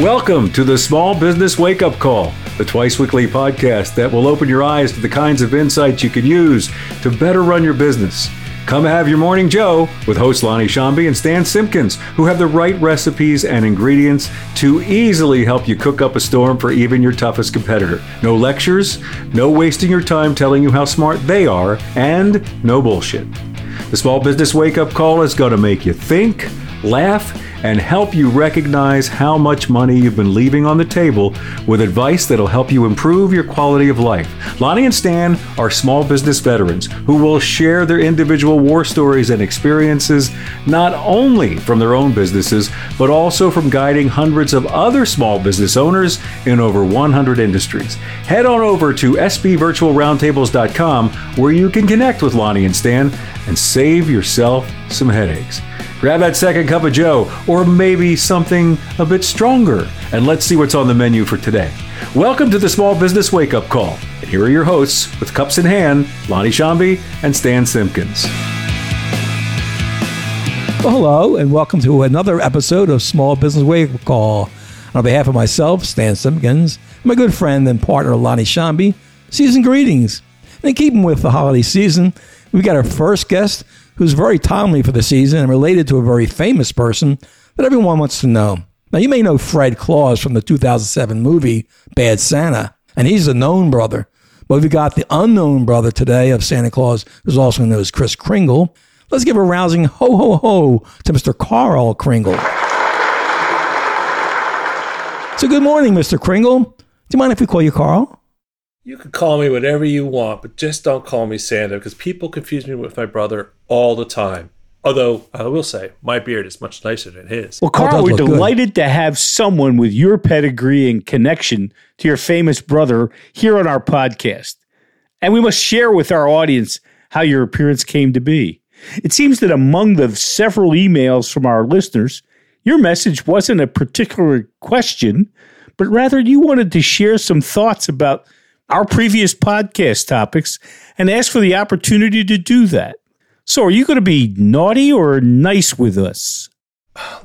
Welcome to the Small Business Wake Up Call, the twice weekly podcast that will open your eyes to the kinds of insights you can use to better run your business. Come have your morning Joe with hosts Lonnie Shambi and Stan Simpkins, who have the right recipes and ingredients to easily help you cook up a storm for even your toughest competitor. No lectures, no wasting your time telling you how smart they are, and no bullshit. The Small Business Wake Up Call is going to make you think, laugh, and help you recognize how much money you've been leaving on the table with advice that'll help you improve your quality of life. Lonnie and Stan are small business veterans who will share their individual war stories and experiences not only from their own businesses, but also from guiding hundreds of other small business owners in over 100 industries. Head on over to sbvirtualroundtables.com where you can connect with Lonnie and Stan and save yourself some headaches. Grab that second cup of Joe, or maybe something a bit stronger, and let's see what's on the menu for today. Welcome to the Small Business Wake Up Call. And here are your hosts with cups in hand, Lonnie Shambi and Stan Simpkins. Well, hello, and welcome to another episode of Small Business Wake Up Call. On behalf of myself, Stan Simpkins, my good friend and partner Lonnie Shambi, season greetings. And in keeping with the holiday season, We've got our first guest who's very timely for the season and related to a very famous person that everyone wants to know. Now, you may know Fred Claus from the 2007 movie Bad Santa, and he's a known brother. But we've got the unknown brother today of Santa Claus, who's also known as Chris Kringle. Let's give a rousing ho ho ho to Mr. Carl Kringle. So, good morning, Mr. Kringle. Do you mind if we call you Carl? You can call me whatever you want, but just don't call me Santa because people confuse me with my brother all the time. Although I will say my beard is much nicer than his. Well, Carl, we're delighted good. to have someone with your pedigree and connection to your famous brother here on our podcast. And we must share with our audience how your appearance came to be. It seems that among the several emails from our listeners, your message wasn't a particular question, but rather you wanted to share some thoughts about our previous podcast topics and ask for the opportunity to do that. So, are you going to be naughty or nice with us?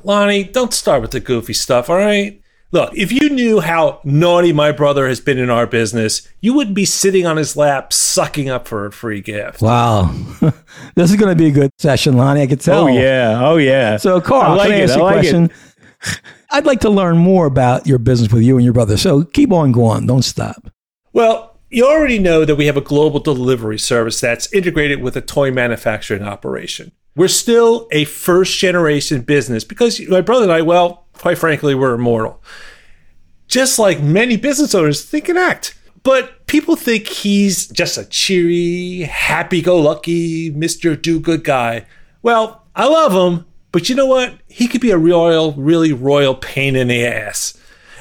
Lonnie, don't start with the goofy stuff, all right? Look, if you knew how naughty my brother has been in our business, you wouldn't be sitting on his lap sucking up for a free gift. Wow. this is going to be a good session, Lonnie. I can tell. Oh, yeah. Oh, yeah. So, Carl, I like can I ask you a like question? I'd like to learn more about your business with you and your brother. So keep on going. Don't stop. Well, you already know that we have a global delivery service that's integrated with a toy manufacturing operation. We're still a first generation business because my brother and I, well, quite frankly, we're immortal. Just like many business owners think and act. But people think he's just a cheery, happy go lucky, Mr. Do Good guy. Well, I love him, but you know what? He could be a royal, really royal pain in the ass.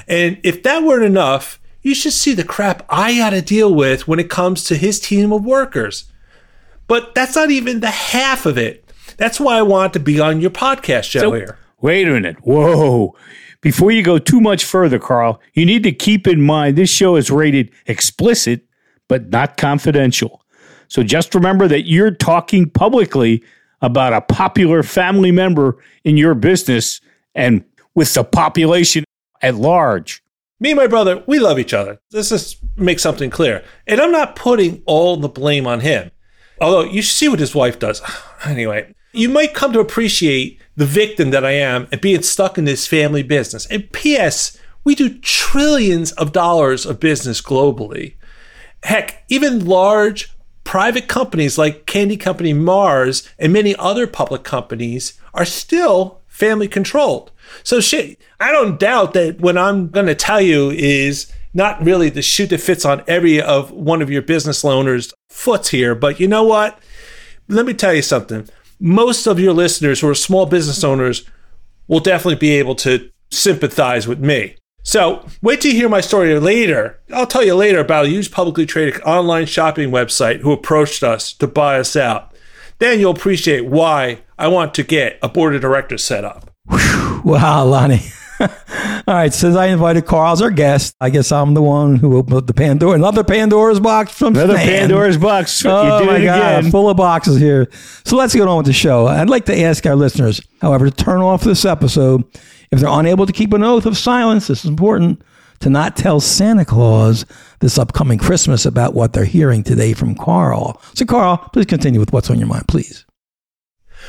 And if that weren't enough, you should see the crap I got to deal with when it comes to his team of workers. But that's not even the half of it. That's why I want to be on your podcast show so, here. Wait a minute. Whoa. Before you go too much further, Carl, you need to keep in mind this show is rated explicit, but not confidential. So just remember that you're talking publicly about a popular family member in your business and with the population at large. Me and my brother, we love each other. Let's just make something clear. And I'm not putting all the blame on him. Although you see what his wife does. Anyway, you might come to appreciate the victim that I am and being stuck in this family business. And P.S., we do trillions of dollars of business globally. Heck, even large private companies like Candy Company Mars and many other public companies are still family controlled. So shit, I don't doubt that what I'm going to tell you is not really the shoe that fits on every of one of your business owners' foots here, but you know what? Let me tell you something. Most of your listeners who are small business owners will definitely be able to sympathize with me. So wait to hear my story later. I'll tell you later about a huge publicly traded online shopping website who approached us to buy us out. Then you'll appreciate why I want to get a board of directors set up. Wow, Lonnie. All right, since I invited Carl as our guest, I guess I'm the one who opened up the Pandora, another Pandora's box from another Stan. Pandora's box. Oh my God, again. full of boxes here. So let's get on with the show. I'd like to ask our listeners, however, to turn off this episode If they're unable to keep an oath of silence, this is important, to not tell Santa Claus this upcoming Christmas about what they're hearing today from Carl. So, Carl, please continue with what's on your mind, please.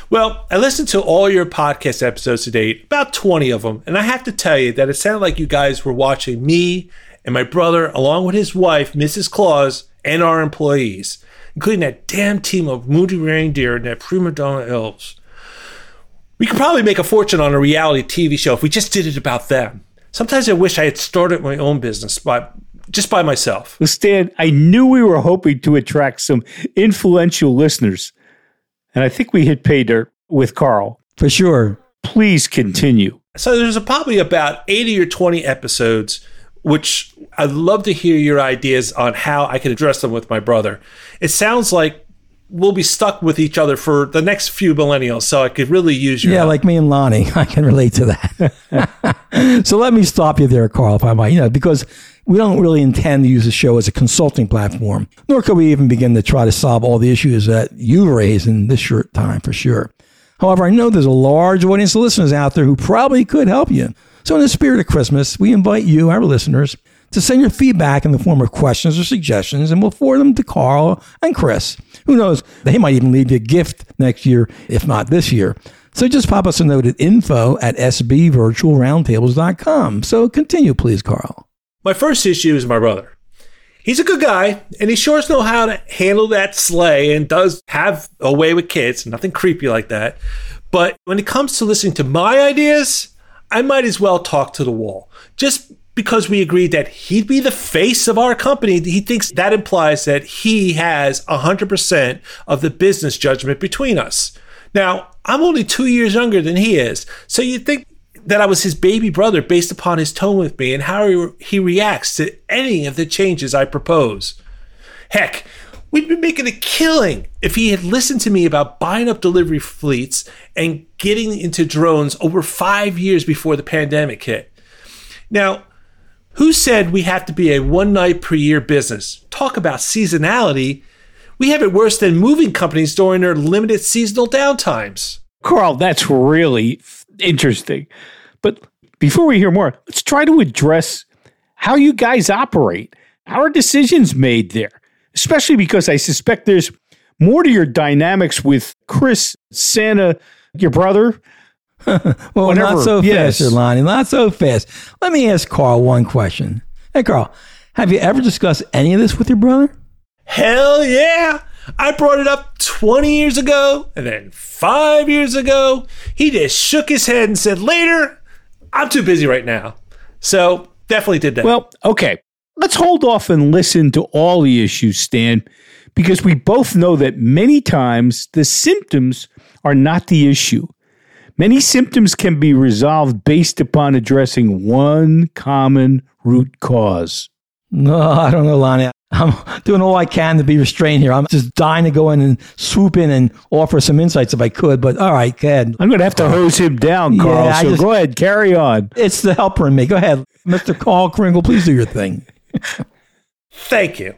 Well, I listened to all your podcast episodes to date, about 20 of them, and I have to tell you that it sounded like you guys were watching me and my brother, along with his wife, Mrs. Claus, and our employees, including that damn team of moody reindeer and that prima donna elves. We could probably make a fortune on a reality TV show if we just did it about them. Sometimes I wish I had started my own business by just by myself. Well, Stan, I knew we were hoping to attract some influential listeners, and I think we hit pay dirt with Carl. For sure. Please continue. So there's a, probably about 80 or 20 episodes which I'd love to hear your ideas on how I could address them with my brother. It sounds like we'll be stuck with each other for the next few millennials, so I could really use your Yeah, help. like me and Lonnie. I can relate to that. so let me stop you there, Carl, if I might, you know, because we don't really intend to use the show as a consulting platform, nor could we even begin to try to solve all the issues that you've raised in this short time for sure. However, I know there's a large audience of listeners out there who probably could help you. So, in the spirit of Christmas, we invite you, our listeners, to send your feedback in the form of questions or suggestions, and we'll forward them to Carl and Chris. Who knows? They might even leave you a gift next year, if not this year. So just pop us a note at info at sbvirtualroundtables.com. So continue, please, Carl. My first issue is my brother. He's a good guy, and he sure knows how to handle that sleigh and does have a way with kids, nothing creepy like that. But when it comes to listening to my ideas, I might as well talk to the wall. Just because we agreed that he'd be the face of our company, he thinks that implies that he has 100% of the business judgment between us. Now, I'm only two years younger than he is, so you'd think that I was his baby brother based upon his tone with me and how he, he reacts to any of the changes I propose. Heck, we'd be making a killing if he had listened to me about buying up delivery fleets and getting into drones over five years before the pandemic hit. Now, who said we have to be a one night per year business? Talk about seasonality. We have it worse than moving companies during their limited seasonal downtimes. Carl, that's really interesting. But before we hear more, let's try to address how you guys operate. How are decisions made there? Especially because I suspect there's more to your dynamics with Chris, Santa, your brother. Well, Whatever. not so Yes. fast, Lonnie. Not so fast. Let me ask Carl one question. Hey, Carl, have you ever discussed any of this with your brother? Hell yeah! I brought it up 20 years ago, and then five years ago, he just shook his head and said, Later, I'm too busy right now. So, definitely did that. Well, okay. Let's hold off and listen to all the issues, Stan, because we both know that many times the symptoms are not the issue. Many symptoms can be resolved based upon addressing one common root cause. No, I don't know, Lonnie. I'm doing all I can to be restrained here. I'm just dying to go in and swoop in and offer some insights if I could. But all right, go ahead. I'm going to have to hose him down, Carl. Yeah, so just- go ahead, carry on. It's the helper in me. Go ahead, Mr. Carl Kringle. Please do your thing. Thank you.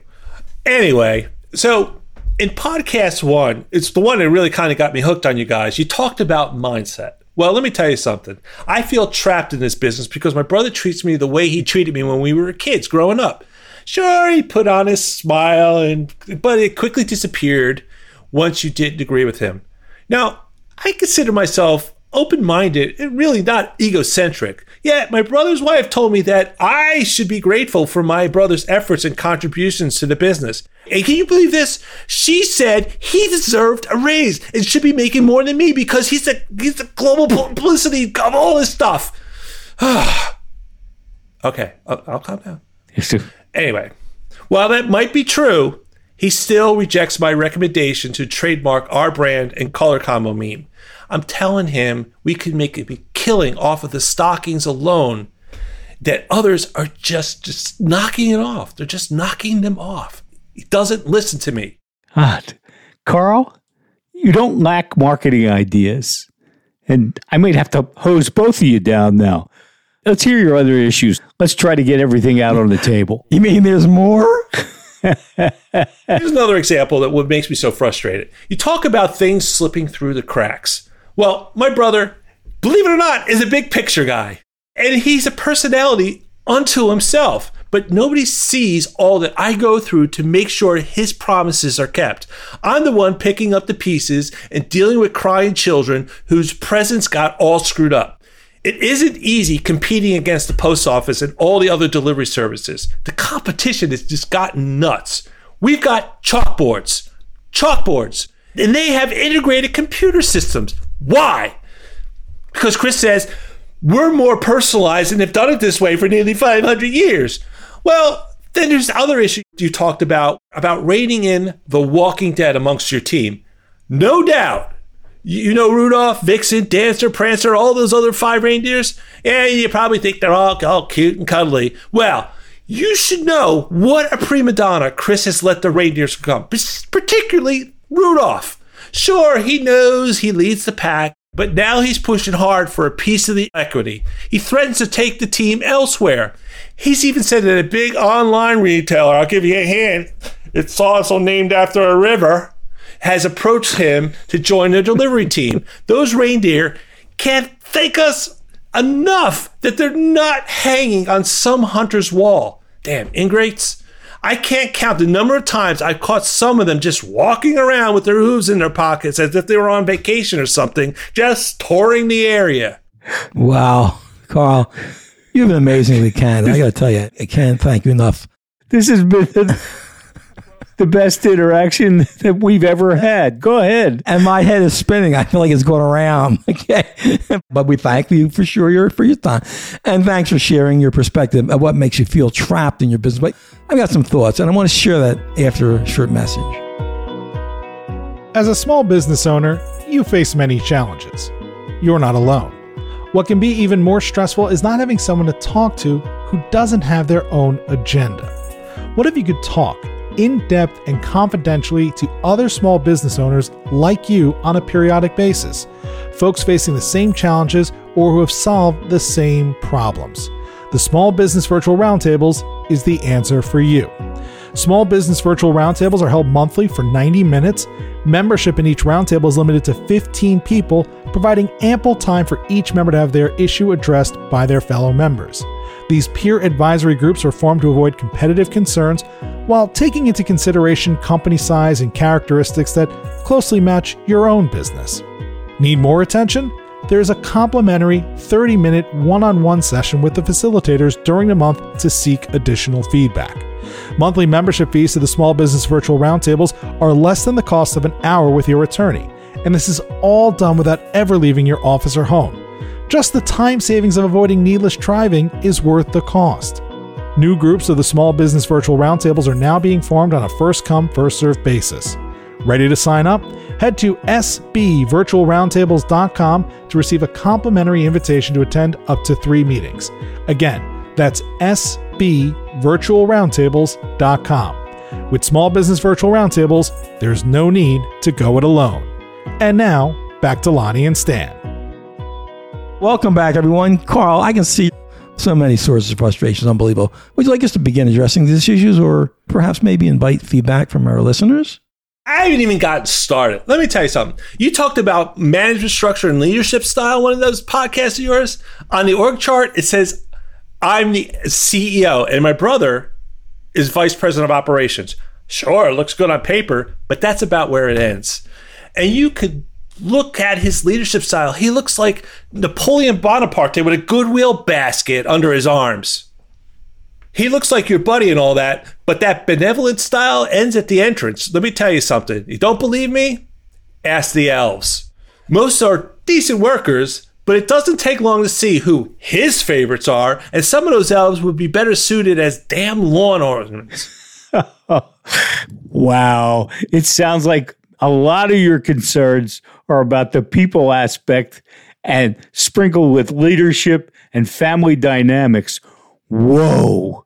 Anyway, so in podcast one, it's the one that really kind of got me hooked on you guys. You talked about mindset. Well, let me tell you something. I feel trapped in this business because my brother treats me the way he treated me when we were kids growing up. Sure, he put on his smile and but it quickly disappeared once you didn't agree with him. Now, I consider myself open minded and really not egocentric. Yet, my brother's wife told me that I should be grateful for my brother's efforts and contributions to the business. And can you believe this? She said he deserved a raise and should be making more than me because he's a he's the global publicity of all this stuff. okay, I'll, I'll calm down. Anyway, while that might be true, he still rejects my recommendation to trademark our brand and color combo meme. I'm telling him we could make a killing off of the stockings alone that others are just just knocking it off. They're just knocking them off. He doesn't listen to me. Ah, Carl, you don't lack marketing ideas. And I might have to hose both of you down now. Let's hear your other issues. Let's try to get everything out on the table. You mean there's more? Here's another example that what makes me so frustrated. You talk about things slipping through the cracks. Well, my brother, believe it or not, is a big picture guy. And he's a personality unto himself. But nobody sees all that I go through to make sure his promises are kept. I'm the one picking up the pieces and dealing with crying children whose presence got all screwed up. It isn't easy competing against the post office and all the other delivery services. The competition has just gotten nuts. We've got chalkboards, chalkboards, and they have integrated computer systems. Why? Because Chris says, we're more personalized and have done it this way for nearly 500 years. Well, then there's the other issue you talked about, about reining in the walking dead amongst your team. No doubt. You know Rudolph, Vixen, Dancer, Prancer, all those other five reindeers? Yeah, you probably think they're all, all cute and cuddly. Well, you should know what a prima donna Chris has let the reindeers become, particularly Rudolph. Sure, he knows he leads the pack, but now he's pushing hard for a piece of the equity. He threatens to take the team elsewhere. He's even said that a big online retailer, I'll give you a hint, it's also named after a river, has approached him to join the delivery team. Those reindeer can't thank us enough that they're not hanging on some hunter's wall. Damn, ingrates. I can't count the number of times I've caught some of them just walking around with their hooves in their pockets as if they were on vacation or something, just touring the area. Wow, Carl. You've been amazingly kind. I got to tell you, I can't thank you enough. This has been the, the best interaction that we've ever had. Go ahead. And my head is spinning. I feel like it's going around. Okay. but we thank you for sure your, for your time. And thanks for sharing your perspective of what makes you feel trapped in your business. But I've got some thoughts, and I want to share that after a short message. As a small business owner, you face many challenges. You're not alone. What can be even more stressful is not having someone to talk to who doesn't have their own agenda. What if you could talk in depth and confidentially to other small business owners like you on a periodic basis? Folks facing the same challenges or who have solved the same problems. The Small Business Virtual Roundtables is the answer for you. Small Business Virtual Roundtables are held monthly for 90 minutes. Membership in each roundtable is limited to 15 people, providing ample time for each member to have their issue addressed by their fellow members. These peer advisory groups are formed to avoid competitive concerns while taking into consideration company size and characteristics that closely match your own business. Need more attention? There is a complimentary 30 minute one on one session with the facilitators during the month to seek additional feedback. Monthly membership fees to the Small Business Virtual Roundtables are less than the cost of an hour with your attorney, and this is all done without ever leaving your office or home. Just the time savings of avoiding needless driving is worth the cost. New groups of the Small Business Virtual Roundtables are now being formed on a first come, first served basis. Ready to sign up? Head to sbvirtualroundtables.com to receive a complimentary invitation to attend up to three meetings. Again, that's sbvirtualroundtables.com. With Small Business Virtual Roundtables, there's no need to go it alone. And now, back to Lonnie and Stan. Welcome back, everyone. Carl, I can see so many sources of frustration. It's unbelievable. Would you like us to begin addressing these issues or perhaps maybe invite feedback from our listeners? I haven't even gotten started. Let me tell you something. You talked about management structure and leadership style, one of those podcasts of yours. On the org chart, it says, I'm the CEO and my brother is vice president of operations. Sure, it looks good on paper, but that's about where it ends. And you could look at his leadership style. He looks like Napoleon Bonaparte with a goodwill basket under his arms. He looks like your buddy and all that, but that benevolent style ends at the entrance. Let me tell you something. You don't believe me? Ask the elves. Most are decent workers, but it doesn't take long to see who his favorites are, and some of those elves would be better suited as damn lawn ornaments. wow. It sounds like a lot of your concerns are about the people aspect and sprinkled with leadership and family dynamics. Whoa.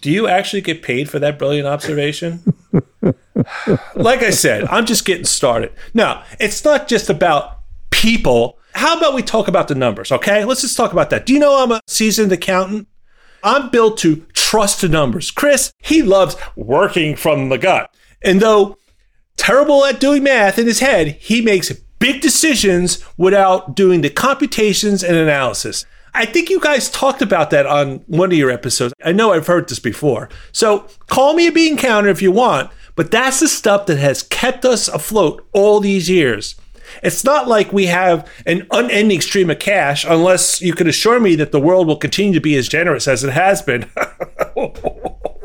Do you actually get paid for that brilliant observation? like I said, I'm just getting started. Now, it's not just about people. How about we talk about the numbers, okay? Let's just talk about that. Do you know I'm a seasoned accountant? I'm built to trust the numbers. Chris, he loves working from the gut. And though terrible at doing math in his head, he makes big decisions without doing the computations and analysis. I think you guys talked about that on one of your episodes. I know I've heard this before. So call me a bean counter if you want, but that's the stuff that has kept us afloat all these years. It's not like we have an unending stream of cash unless you can assure me that the world will continue to be as generous as it has been.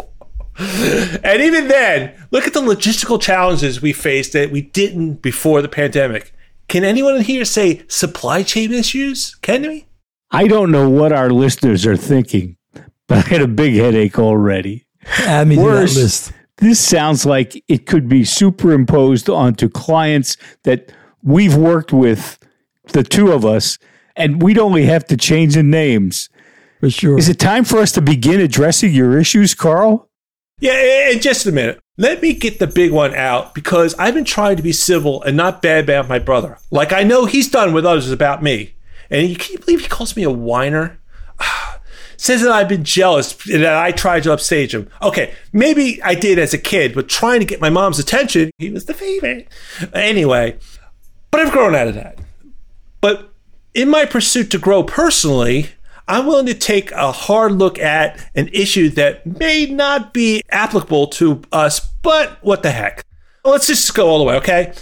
and even then, look at the logistical challenges we faced that we didn't before the pandemic. Can anyone here say supply chain issues? Can we? I don't know what our listeners are thinking, but I had a big headache already. Add me Worse, to that list. This sounds like it could be superimposed onto clients that we've worked with, the two of us, and we'd only have to change the names. For sure. Is it time for us to begin addressing your issues, Carl? Yeah, in just a minute. Let me get the big one out because I've been trying to be civil and not bad about my brother. Like I know he's done with others about me. And you can't believe he calls me a whiner? Says that I've been jealous and that I tried to upstage him. Okay, maybe I did as a kid, but trying to get my mom's attention, he was the favorite. Anyway, but I've grown out of that. But in my pursuit to grow personally, I'm willing to take a hard look at an issue that may not be applicable to us, but what the heck? Let's just go all the way, okay?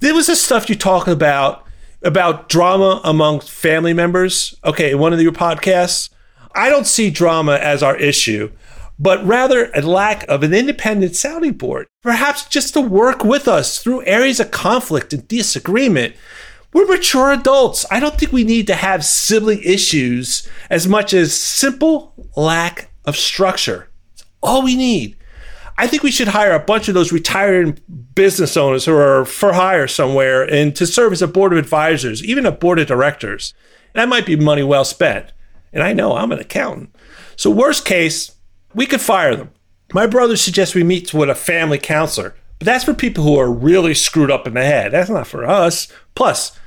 There was this stuff you talking about about drama among family members. Okay, in one of your podcasts, I don't see drama as our issue, but rather a lack of an independent sounding board. Perhaps just to work with us through areas of conflict and disagreement we're mature adults. I don't think we need to have sibling issues as much as simple lack of structure. It's all we need. I think we should hire a bunch of those retired business owners who are for hire somewhere and to serve as a board of advisors, even a board of directors. That might be money well spent. And I know I'm an accountant. So, worst case, we could fire them. My brother suggests we meet with a family counselor, but that's for people who are really screwed up in the head. That's not for us. Plus,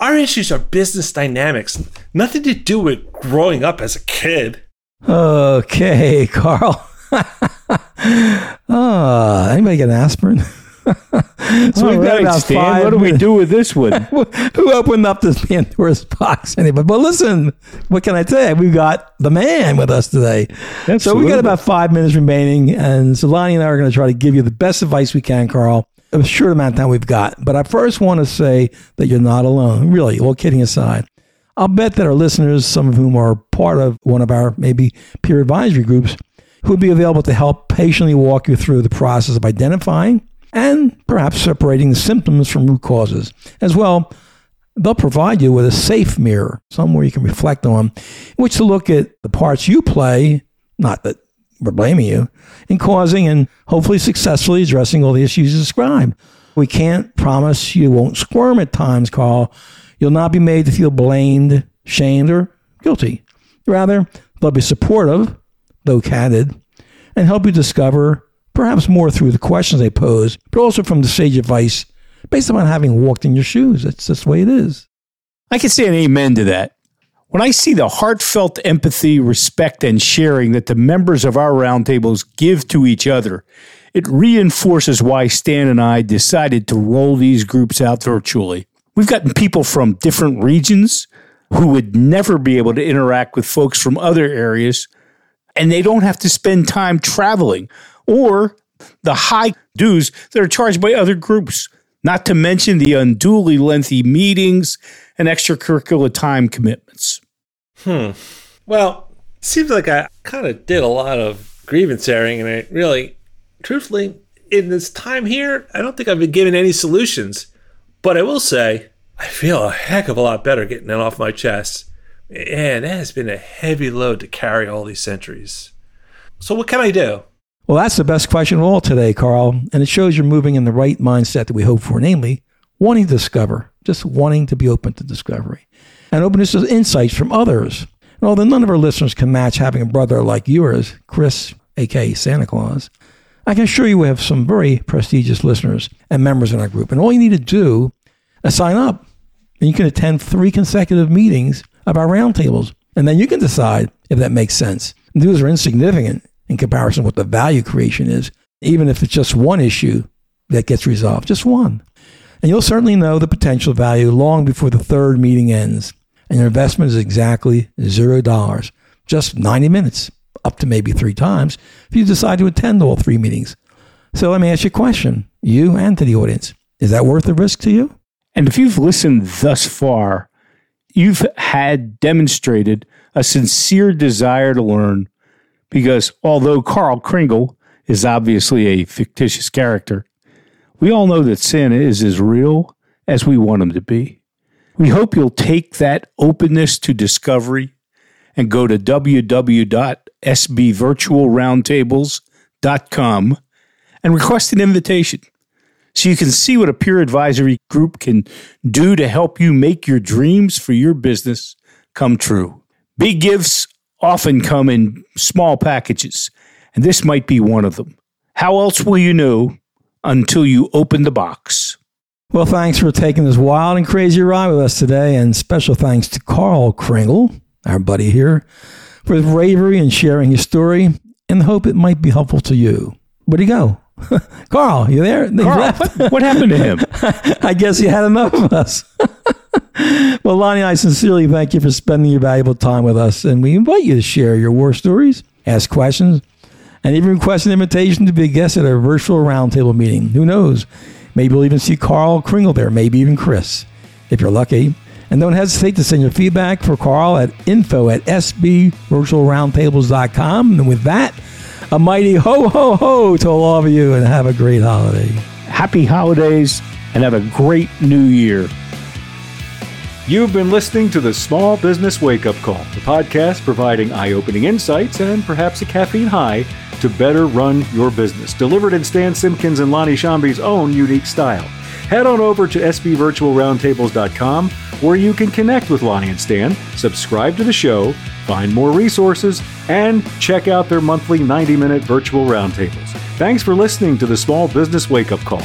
our issues are business dynamics, nothing to do with growing up as a kid. Okay, Carl. oh, anybody get an aspirin? so All right, Stan, what do we do with this one? Who opened up this Pandora's box anyway? But listen, what can I tell you? We've got the man with us today. Absolutely. So we've got about five minutes remaining, and so Lonnie and I are going to try to give you the best advice we can, Carl. A short amount of time we've got. But I first want to say that you're not alone. Really, all kidding aside. I'll bet that our listeners, some of whom are part of one of our maybe peer advisory groups, who would be available to help patiently walk you through the process of identifying and perhaps separating the symptoms from root causes. As well, they'll provide you with a safe mirror, somewhere you can reflect on, in which to look at the parts you play, not that we're blaming you, in causing and hopefully successfully addressing all the issues described. We can't promise you won't squirm at times, Carl. You'll not be made to feel blamed, shamed, or guilty. Rather, they'll be supportive, though candid, and help you discover perhaps more through the questions they pose, but also from the sage advice based upon having walked in your shoes. That's just the way it is. I can say an amen to that. When I see the heartfelt empathy, respect, and sharing that the members of our roundtables give to each other, it reinforces why Stan and I decided to roll these groups out virtually. We've gotten people from different regions who would never be able to interact with folks from other areas, and they don't have to spend time traveling or the high dues that are charged by other groups, not to mention the unduly lengthy meetings and extracurricular time commitments. Hmm. Well, seems like I kind of did a lot of grievance airing, and I really, truthfully, in this time here, I don't think I've been given any solutions. But I will say, I feel a heck of a lot better getting it off my chest. And that has been a heavy load to carry all these centuries. So, what can I do? Well, that's the best question of all today, Carl. And it shows you're moving in the right mindset that we hope for, namely wanting to discover, just wanting to be open to discovery and openness to insights from others. And although none of our listeners can match having a brother like yours, Chris, aka Santa Claus, I can assure you we have some very prestigious listeners and members in our group. And all you need to do is sign up. And you can attend three consecutive meetings of our roundtables. And then you can decide if that makes sense. Those are insignificant in comparison what the value creation is, even if it's just one issue that gets resolved, just one. And you'll certainly know the potential value long before the third meeting ends. and your investment is exactly zero dollars. Just 90 minutes, up to maybe three times if you decide to attend all three meetings. So let me ask you a question, you and to the audience. Is that worth the risk to you? And if you've listened thus far, you've had demonstrated a sincere desire to learn because although Carl Kringle is obviously a fictitious character, we all know that Santa is as real as we want him to be. We hope you'll take that openness to discovery and go to www.sbvirtualroundtables.com and request an invitation so you can see what a peer advisory group can do to help you make your dreams for your business come true. Big gifts often come in small packages, and this might be one of them. How else will you know until you open the box? Well, thanks for taking this wild and crazy ride with us today, and special thanks to Carl Kringle, our buddy here, for his bravery and sharing his story, in the hope it might be helpful to you. Where'd he go? Carl, you there? Carl, what, what happened to him? I guess he had enough of us. well, Lonnie, I sincerely thank you for spending your valuable time with us, and we invite you to share your war stories, ask questions, and even request an invitation to be a guest at our virtual roundtable meeting. Who knows? Maybe we'll even see Carl Kringle there, maybe even Chris, if you're lucky. And don't hesitate to send your feedback for Carl at info at sbvirtualroundtables.com. And with that, a mighty ho, ho, ho to all of you and have a great holiday. Happy holidays and have a great new year. You've been listening to the Small Business Wake Up Call, the podcast providing eye opening insights and perhaps a caffeine high to better run your business. Delivered in Stan Simpkins and Lonnie Shambi's own unique style. Head on over to sbvirtualroundtables.com where you can connect with Lonnie and Stan, subscribe to the show, find more resources, and check out their monthly 90 minute virtual roundtables. Thanks for listening to the Small Business Wake Up Call.